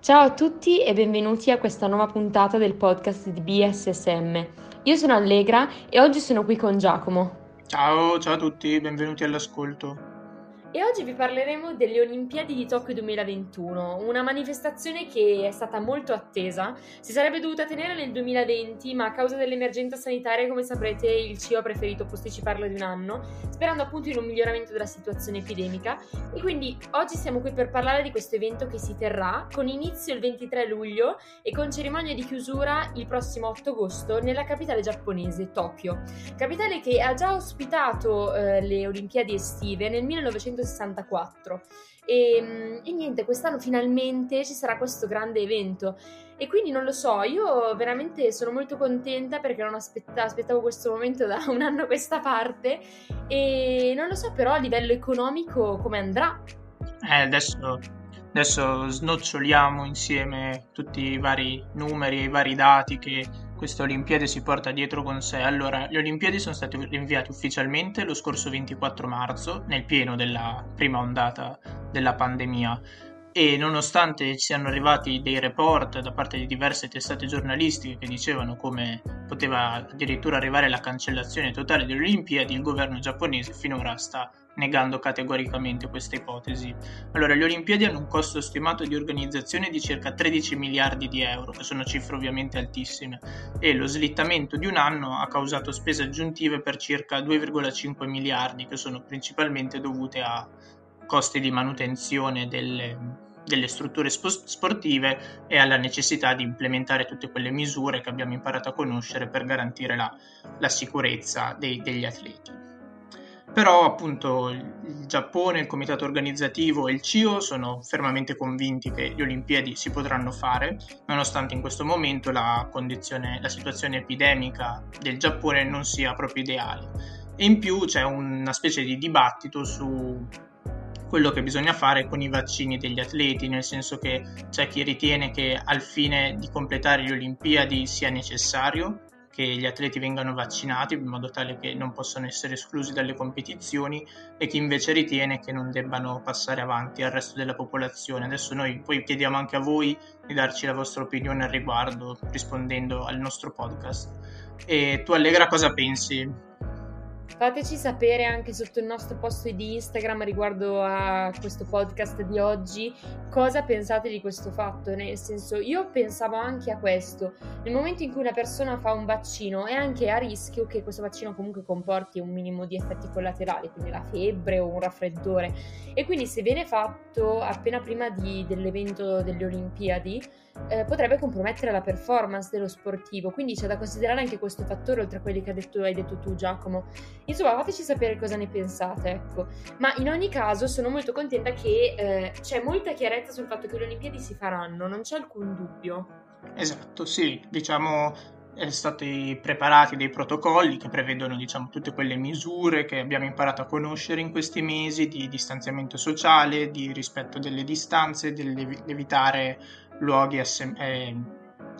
Ciao a tutti e benvenuti a questa nuova puntata del podcast di BSSM. Io sono Allegra e oggi sono qui con Giacomo. Ciao, ciao a tutti, benvenuti all'ascolto. E oggi vi parleremo delle Olimpiadi di Tokyo 2021, una manifestazione che è stata molto attesa. Si sarebbe dovuta tenere nel 2020, ma a causa dell'emergenza sanitaria, come saprete, il CIO ha preferito posticiparla di un anno, sperando appunto in un miglioramento della situazione epidemica. E quindi oggi siamo qui per parlare di questo evento che si terrà con inizio il 23 luglio e con cerimonia di chiusura il prossimo 8 agosto nella capitale giapponese, Tokyo. Capitale che ha già ospitato eh, le Olimpiadi estive nel 1900 1964. E, mm, e, niente, quest'anno finalmente ci sarà questo grande evento. E quindi non lo so, io veramente sono molto contenta perché non aspetta, aspettavo questo momento da un anno a questa parte. E non lo so però a livello economico come andrà. Eh, adesso, adesso snoccioliamo insieme tutti i vari numeri e i vari dati che queste Olimpiadi si porta dietro con sé. Allora, le Olimpiadi sono state rinviate ufficialmente lo scorso 24 marzo, nel pieno della prima ondata della pandemia. E nonostante ci siano arrivati dei report da parte di diverse testate giornalistiche che dicevano come poteva addirittura arrivare la cancellazione totale delle Olimpiadi, il governo giapponese finora sta negando categoricamente questa ipotesi. Allora, le Olimpiadi hanno un costo stimato di organizzazione di circa 13 miliardi di euro, che sono cifre ovviamente altissime, e lo slittamento di un anno ha causato spese aggiuntive per circa 2,5 miliardi, che sono principalmente dovute a costi di manutenzione delle, delle strutture sportive e alla necessità di implementare tutte quelle misure che abbiamo imparato a conoscere per garantire la, la sicurezza dei, degli atleti. Però appunto il Giappone, il comitato organizzativo e il CIO sono fermamente convinti che le Olimpiadi si potranno fare, nonostante in questo momento la, la situazione epidemica del Giappone non sia proprio ideale. E in più c'è una specie di dibattito su quello che bisogna fare con i vaccini degli atleti, nel senso che c'è chi ritiene che al fine di completare le Olimpiadi sia necessario che gli atleti vengano vaccinati in modo tale che non possano essere esclusi dalle competizioni e chi invece ritiene che non debbano passare avanti al resto della popolazione. Adesso noi poi chiediamo anche a voi di darci la vostra opinione al riguardo rispondendo al nostro podcast. E tu Allegra cosa pensi? Fateci sapere anche sotto il nostro post di Instagram riguardo a questo podcast di oggi cosa pensate di questo fatto. Nel senso, io pensavo anche a questo. Nel momento in cui una persona fa un vaccino è anche a rischio che questo vaccino comunque comporti un minimo di effetti collaterali, quindi la febbre o un raffreddore. E quindi se viene fatto appena prima di, dell'evento delle Olimpiadi, eh, potrebbe compromettere la performance dello sportivo. Quindi c'è da considerare anche questo fattore, oltre a quelli che detto, hai detto tu, Giacomo. Insomma, fateci sapere cosa ne pensate, ecco. Ma in ogni caso sono molto contenta che eh, c'è molta chiarezza sul fatto che le Olimpiadi si faranno, non c'è alcun dubbio. Esatto, sì, diciamo sono stati preparati dei protocolli che prevedono diciamo, tutte quelle misure che abbiamo imparato a conoscere in questi mesi di distanziamento sociale, di rispetto delle distanze, di evitare luoghi assem- eh,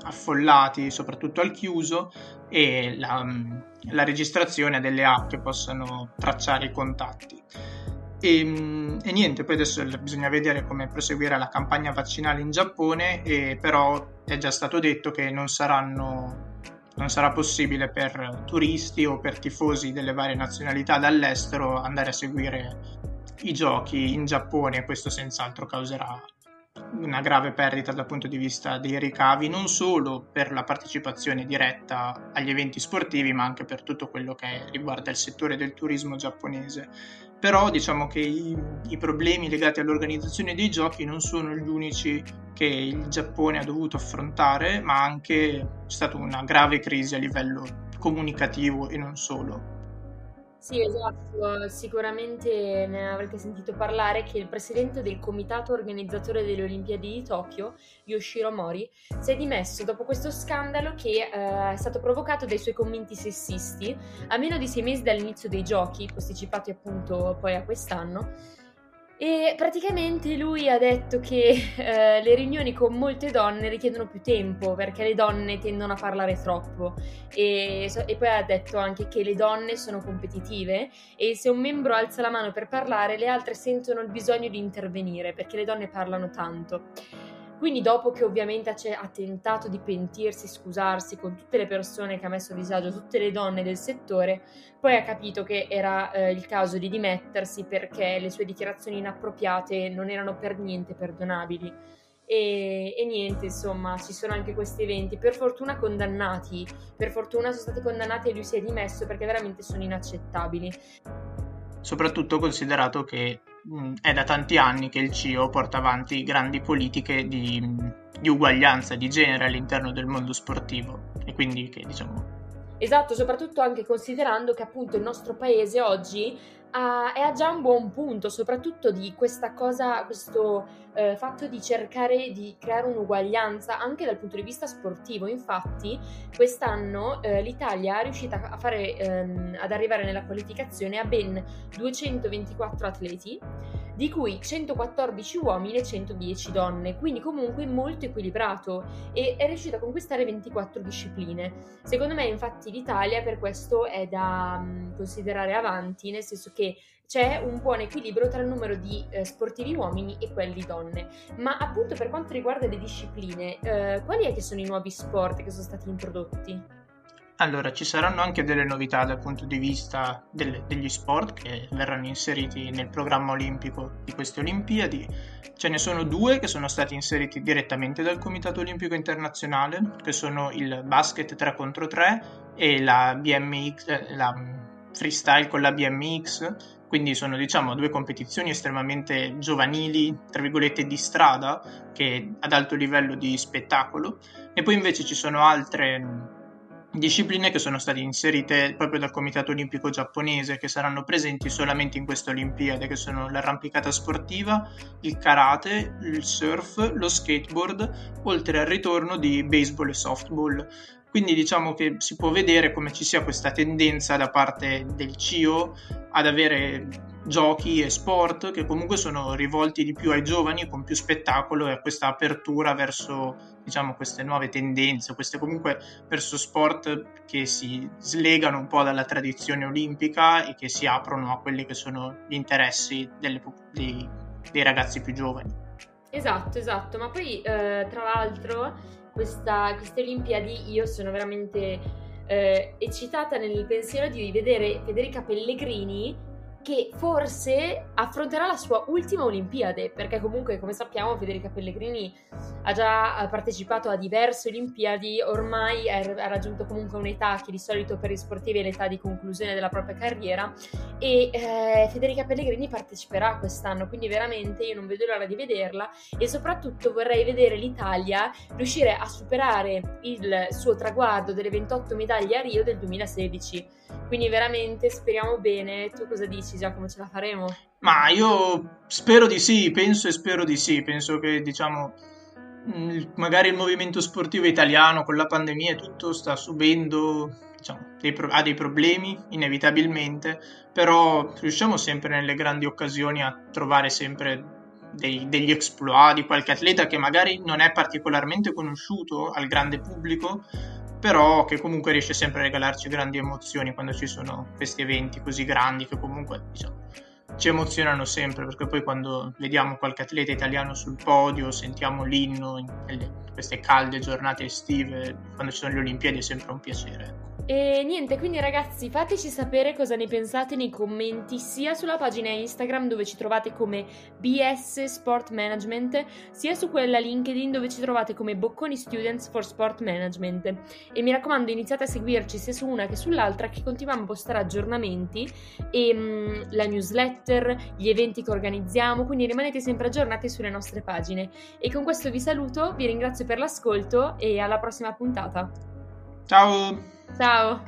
affollati, soprattutto al chiuso, e la, la registrazione delle app che possano tracciare i contatti. E, e, niente, poi adesso bisogna vedere come proseguirà la campagna vaccinale in Giappone, e però è già stato detto che non, saranno, non sarà possibile per turisti o per tifosi delle varie nazionalità dall'estero andare a seguire i giochi in Giappone, questo senz'altro causerà una grave perdita dal punto di vista dei ricavi, non solo per la partecipazione diretta agli eventi sportivi, ma anche per tutto quello che riguarda il settore del turismo giapponese. Però diciamo che i, i problemi legati all'organizzazione dei giochi non sono gli unici che il Giappone ha dovuto affrontare, ma anche è stata una grave crisi a livello comunicativo e non solo. Sì, esatto, sicuramente ne avrete sentito parlare che il presidente del comitato organizzatore delle Olimpiadi di Tokyo, Yoshiro Mori, si è dimesso dopo questo scandalo che eh, è stato provocato dai suoi commenti sessisti. A meno di sei mesi dall'inizio dei giochi, posticipati appunto poi a quest'anno e praticamente lui ha detto che eh, le riunioni con molte donne richiedono più tempo perché le donne tendono a parlare troppo e, e, poi ha detto anche che le donne sono competitive e se un membro alza la mano per parlare le altre sentono il bisogno di intervenire perché le donne parlano tanto. Quindi dopo che ovviamente ha tentato di pentirsi, scusarsi con tutte le persone che ha messo a disagio, tutte le donne del settore, poi ha capito che era eh, il caso di dimettersi perché le sue dichiarazioni inappropriate non erano per niente perdonabili. E, e, niente, insomma, ci sono anche questi eventi, per fortuna condannati, per fortuna sono stati condannati e lui si è dimesso perché veramente sono inaccettabili. Soprattutto considerato che mh, è da tanti anni che il CIO porta avanti grandi politiche di, di uguaglianza di genere all'interno del mondo sportivo. E quindi che diciamo Esatto, soprattutto anche considerando che appunto il nostro paese oggi ha, è a già un buon punto, soprattutto di questa cosa, questo eh, fatto di cercare di creare un'uguaglianza anche dal punto di vista sportivo. Infatti, quest'anno eh, l'Italia è riuscita fare, ehm, ad arrivare nella qualificazione a ben 224 atleti, di cui 114 uomini e 110 donne, quindi comunque molto equilibrato e è riuscita a conquistare 24 discipline. Secondo me, infatti, l'Italia per questo è da um, considerare avanti, nel senso che c'è un buon equilibrio tra il numero di eh, sportivi uomini e quelli donne. Ma appunto per quanto riguarda le discipline, eh, quali è che sono i nuovi sport che sono stati introdotti? Allora, ci saranno anche delle novità dal punto di vista delle, degli sport che verranno inseriti nel programma olimpico di queste Olimpiadi. Ce ne sono due che sono stati inseriti direttamente dal Comitato Olimpico Internazionale, che sono il basket 3 contro 3 e la BMX, eh, la freestyle con la BMX, quindi sono diciamo due competizioni estremamente giovanili, tra virgolette di strada, che ad alto livello di spettacolo, e poi invece ci sono altre discipline che sono state inserite proprio dal Comitato Olimpico Giapponese che saranno presenti solamente in queste Olimpiadi, che sono l'arrampicata sportiva, il karate, il surf, lo skateboard, oltre al ritorno di baseball e softball. Quindi diciamo che si può vedere come ci sia questa tendenza da parte del CIO ad avere giochi e sport che comunque sono rivolti di più ai giovani con più spettacolo e a questa apertura verso diciamo queste nuove tendenze, queste comunque verso sport che si slegano un po' dalla tradizione olimpica e che si aprono a quelli che sono gli interessi delle, dei, dei ragazzi più giovani. Esatto, esatto, ma poi eh, tra l'altro questa, queste Olimpiadi io sono veramente eh, eccitata nel pensiero di vedere Federica Pellegrini che forse affronterà la sua ultima Olimpiade, perché comunque, come sappiamo, Federica Pellegrini ha già partecipato a diverse Olimpiadi, ormai ha raggiunto comunque un'età che di solito per gli sportivi è l'età di conclusione della propria carriera e eh, Federica Pellegrini parteciperà quest'anno, quindi veramente io non vedo l'ora di vederla e soprattutto vorrei vedere l'Italia riuscire a superare il suo traguardo delle 28 medaglie a Rio del 2016 quindi veramente speriamo bene. Tu cosa dici Giacomo? Ce la faremo? Ma io spero di sì, penso e spero di sì. Penso che diciamo mm, magari il movimento sportivo italiano con la pandemia e tutto sta subendo diciamo, dei pro- ha dei problemi inevitabilmente, però riusciamo sempre nelle grandi occasioni a trovare sempre dei, degli exploit di qualche atleta che magari non è particolarmente conosciuto al grande pubblico, però che comunque riesce sempre a regalarci grandi emozioni quando ci sono questi eventi così grandi che comunque diciamo, ci emozionano sempre perché poi quando vediamo qualche atleta italiano sul podio, sentiamo l'inno in queste calde giornate estive, quando ci sono le Olimpiadi è sempre un piacere. E niente, quindi ragazzi fateci sapere cosa ne pensate nei commenti sia sulla pagina Instagram dove ci trovate come BS Sport Management, sia su quella LinkedIn dove ci trovate come Bocconi Students for Sport Management. E mi raccomando iniziate a seguirci sia su una che sull'altra che continuiamo a postare aggiornamenti e mh, mm, la newsletter, gli eventi che organizziamo, quindi rimanete sempre aggiornati sulle nostre pagine. E con questo vi saluto, vi ringrazio per l'ascolto e alla prossima puntata. Ciao! Ciao!